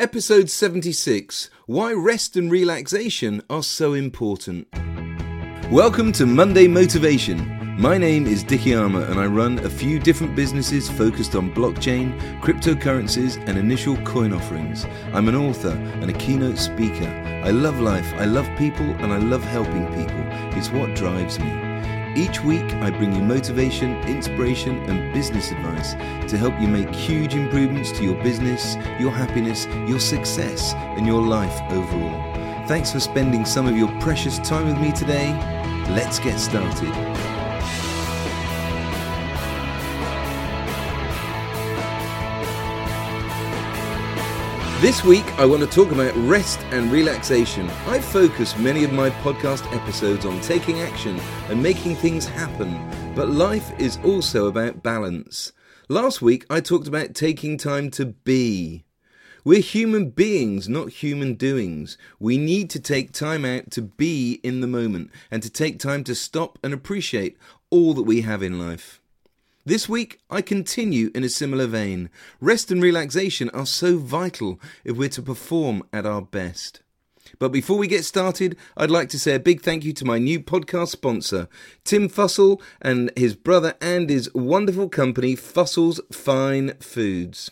Episode 76 Why Rest and Relaxation Are So Important. Welcome to Monday Motivation. My name is Dicky Armour and I run a few different businesses focused on blockchain, cryptocurrencies, and initial coin offerings. I'm an author and a keynote speaker. I love life, I love people, and I love helping people. It's what drives me. Each week, I bring you motivation, inspiration, and business advice to help you make huge improvements to your business, your happiness, your success, and your life overall. Thanks for spending some of your precious time with me today. Let's get started. This week, I want to talk about rest and relaxation. I focus many of my podcast episodes on taking action and making things happen, but life is also about balance. Last week, I talked about taking time to be. We're human beings, not human doings. We need to take time out to be in the moment and to take time to stop and appreciate all that we have in life. This week, I continue in a similar vein. Rest and relaxation are so vital if we're to perform at our best. But before we get started, I'd like to say a big thank you to my new podcast sponsor, Tim Fussell, and his brother and his wonderful company, Fussell's Fine Foods.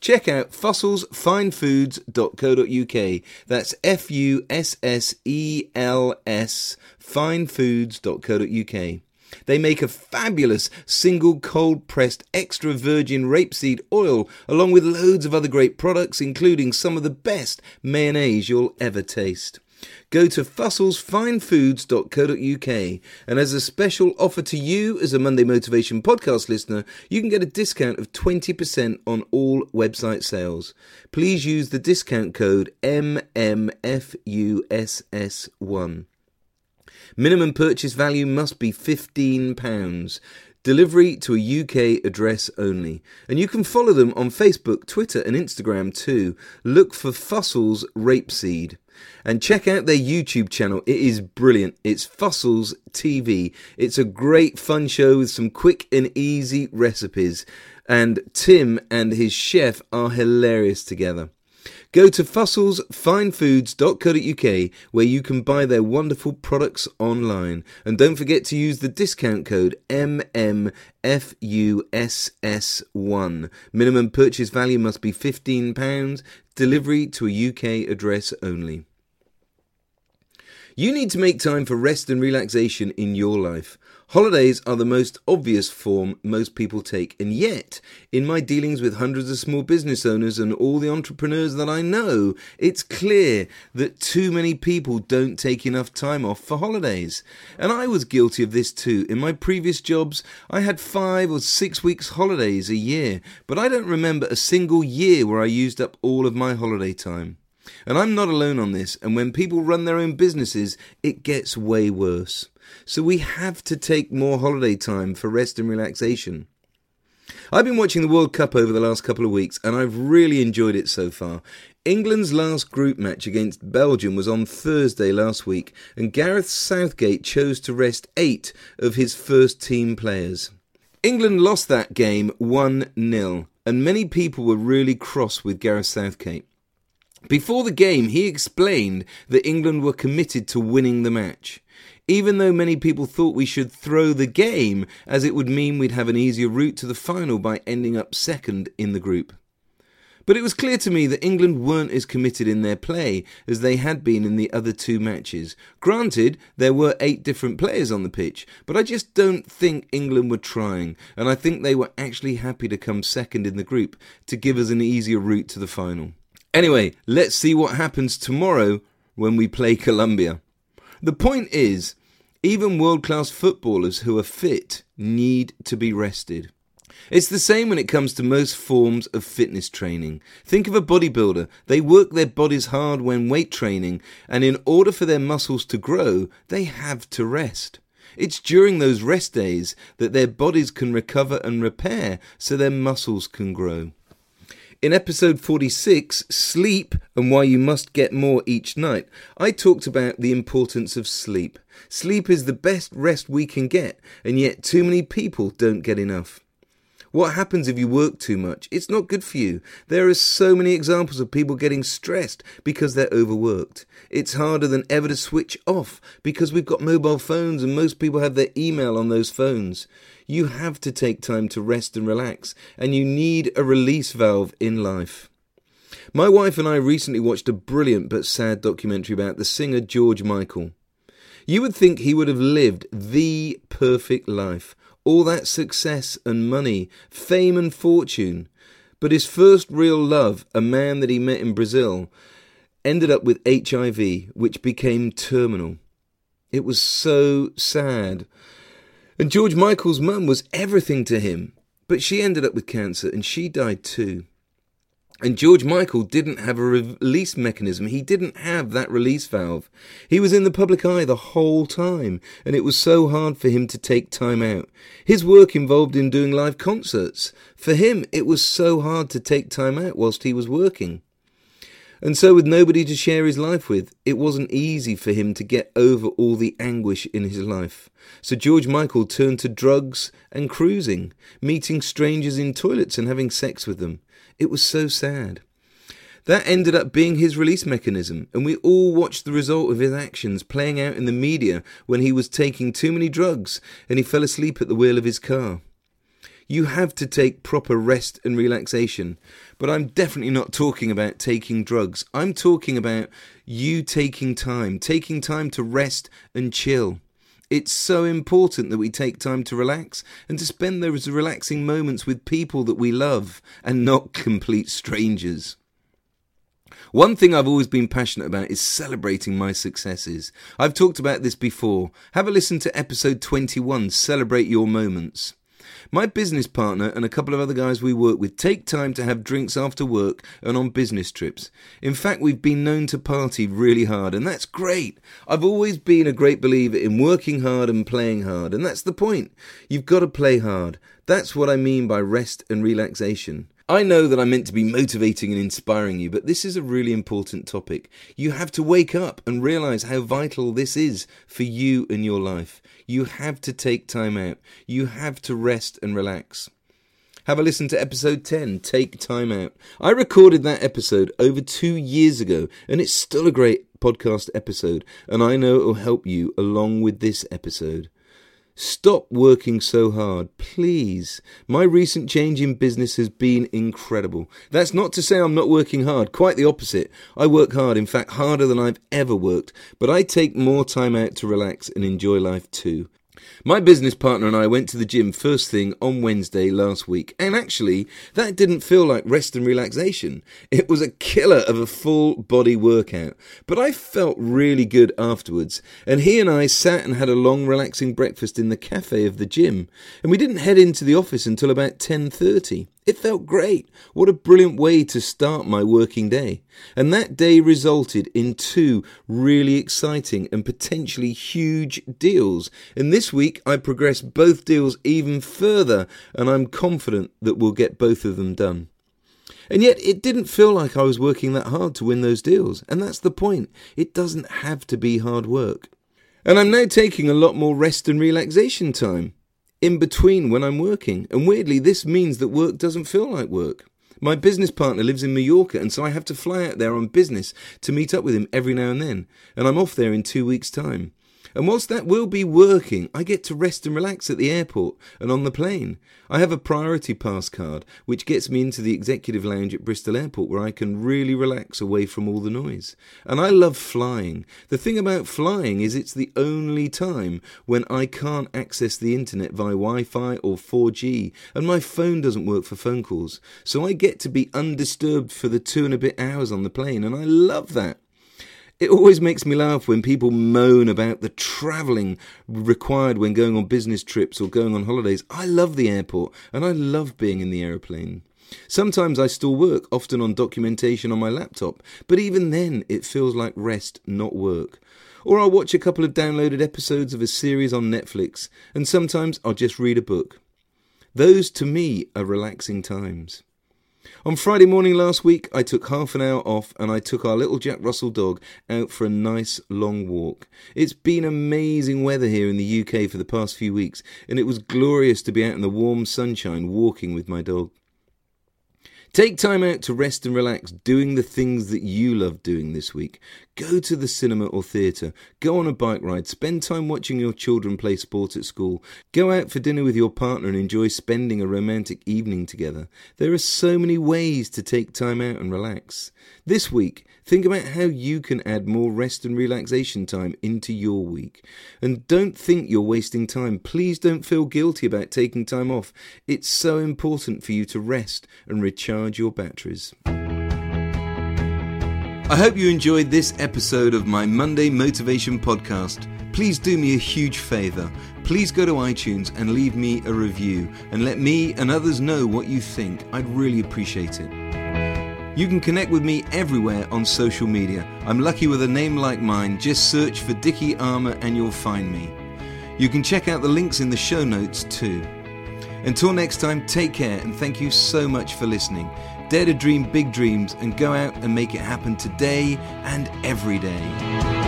Check out fusselsfinefoods.co.uk. That's F U S S E L S finefoods.co.uk. They make a fabulous single cold pressed extra virgin rapeseed oil, along with loads of other great products, including some of the best mayonnaise you'll ever taste. Go to fusselsfinefoods.co.uk and as a special offer to you as a Monday Motivation podcast listener, you can get a discount of 20% on all website sales. Please use the discount code MMFUSS1. Minimum purchase value must be £15. Delivery to a UK address only. And you can follow them on Facebook, Twitter, and Instagram too. Look for Fussels Rapeseed. And check out their YouTube channel. It is brilliant. It's Fussels TV. It's a great fun show with some quick and easy recipes. And Tim and his chef are hilarious together. Go to fusselsfinefoods.co.uk where you can buy their wonderful products online. And don't forget to use the discount code MMFUSS1. Minimum purchase value must be £15. Delivery to a UK address only. You need to make time for rest and relaxation in your life. Holidays are the most obvious form most people take, and yet, in my dealings with hundreds of small business owners and all the entrepreneurs that I know, it's clear that too many people don't take enough time off for holidays. And I was guilty of this too. In my previous jobs, I had five or six weeks' holidays a year, but I don't remember a single year where I used up all of my holiday time. And I'm not alone on this, and when people run their own businesses, it gets way worse. So we have to take more holiday time for rest and relaxation. I've been watching the World Cup over the last couple of weeks, and I've really enjoyed it so far. England's last group match against Belgium was on Thursday last week, and Gareth Southgate chose to rest eight of his first team players. England lost that game 1 0, and many people were really cross with Gareth Southgate. Before the game, he explained that England were committed to winning the match. Even though many people thought we should throw the game, as it would mean we'd have an easier route to the final by ending up second in the group. But it was clear to me that England weren't as committed in their play as they had been in the other two matches. Granted, there were eight different players on the pitch, but I just don't think England were trying, and I think they were actually happy to come second in the group to give us an easier route to the final. Anyway, let's see what happens tomorrow when we play Colombia. The point is, even world class footballers who are fit need to be rested. It's the same when it comes to most forms of fitness training. Think of a bodybuilder. They work their bodies hard when weight training, and in order for their muscles to grow, they have to rest. It's during those rest days that their bodies can recover and repair so their muscles can grow. In episode 46, Sleep and Why You Must Get More Each Night, I talked about the importance of sleep. Sleep is the best rest we can get, and yet too many people don't get enough. What happens if you work too much? It's not good for you. There are so many examples of people getting stressed because they're overworked. It's harder than ever to switch off because we've got mobile phones and most people have their email on those phones. You have to take time to rest and relax, and you need a release valve in life. My wife and I recently watched a brilliant but sad documentary about the singer George Michael. You would think he would have lived the perfect life, all that success and money, fame and fortune. But his first real love, a man that he met in Brazil, ended up with HIV, which became terminal. It was so sad. And George Michael's mum was everything to him, but she ended up with cancer and she died too. And George Michael didn't have a release mechanism. He didn't have that release valve. He was in the public eye the whole time, and it was so hard for him to take time out. His work involved in doing live concerts. For him, it was so hard to take time out whilst he was working. And so, with nobody to share his life with, it wasn't easy for him to get over all the anguish in his life. So, George Michael turned to drugs and cruising, meeting strangers in toilets and having sex with them. It was so sad. That ended up being his release mechanism, and we all watched the result of his actions playing out in the media when he was taking too many drugs and he fell asleep at the wheel of his car. You have to take proper rest and relaxation, but I'm definitely not talking about taking drugs. I'm talking about you taking time, taking time to rest and chill. It's so important that we take time to relax and to spend those relaxing moments with people that we love and not complete strangers. One thing I've always been passionate about is celebrating my successes. I've talked about this before. Have a listen to episode 21 Celebrate Your Moments. My business partner and a couple of other guys we work with take time to have drinks after work and on business trips. In fact, we've been known to party really hard, and that's great. I've always been a great believer in working hard and playing hard, and that's the point. You've got to play hard. That's what I mean by rest and relaxation. I know that I'm meant to be motivating and inspiring you, but this is a really important topic. You have to wake up and realize how vital this is for you and your life. You have to take time out. You have to rest and relax. Have a listen to episode 10, Take Time Out. I recorded that episode over two years ago, and it's still a great podcast episode, and I know it will help you along with this episode. Stop working so hard, please. My recent change in business has been incredible. That's not to say I'm not working hard, quite the opposite. I work hard, in fact, harder than I've ever worked, but I take more time out to relax and enjoy life too. My business partner and I went to the gym first thing on Wednesday last week, and actually, that didn't feel like rest and relaxation. It was a killer of a full body workout, but I felt really good afterwards. And he and I sat and had a long, relaxing breakfast in the cafe of the gym, and we didn't head into the office until about 10:30. It felt great. What a brilliant way to start my working day. And that day resulted in two really exciting and potentially huge deals. And this week I progressed both deals even further, and I'm confident that we'll get both of them done. And yet, it didn't feel like I was working that hard to win those deals. And that's the point. It doesn't have to be hard work. And I'm now taking a lot more rest and relaxation time in between when I'm working. And weirdly, this means that work doesn't feel like work. My business partner lives in Mallorca, and so I have to fly out there on business to meet up with him every now and then. And I'm off there in two weeks' time. And whilst that will be working, I get to rest and relax at the airport and on the plane. I have a priority pass card, which gets me into the executive lounge at Bristol Airport where I can really relax away from all the noise. And I love flying. The thing about flying is it's the only time when I can't access the internet via Wi Fi or 4G, and my phone doesn't work for phone calls. So I get to be undisturbed for the two and a bit hours on the plane, and I love that. It always makes me laugh when people moan about the travelling required when going on business trips or going on holidays. I love the airport and I love being in the aeroplane. Sometimes I still work, often on documentation on my laptop, but even then it feels like rest, not work. Or I'll watch a couple of downloaded episodes of a series on Netflix, and sometimes I'll just read a book. Those to me are relaxing times. On Friday morning last week, I took half an hour off and I took our little Jack Russell dog out for a nice long walk. It's been amazing weather here in the UK for the past few weeks, and it was glorious to be out in the warm sunshine walking with my dog. Take time out to rest and relax doing the things that you love doing this week. Go to the cinema or theatre, go on a bike ride, spend time watching your children play sport at school, go out for dinner with your partner and enjoy spending a romantic evening together. There are so many ways to take time out and relax. This week, think about how you can add more rest and relaxation time into your week. And don't think you're wasting time. Please don't feel guilty about taking time off. It's so important for you to rest and recharge your batteries. I hope you enjoyed this episode of my Monday Motivation Podcast. Please do me a huge favour. Please go to iTunes and leave me a review and let me and others know what you think. I'd really appreciate it. You can connect with me everywhere on social media. I'm lucky with a name like mine. Just search for Dicky Armour and you'll find me. You can check out the links in the show notes too. Until next time, take care and thank you so much for listening. Dare to dream big dreams and go out and make it happen today and every day.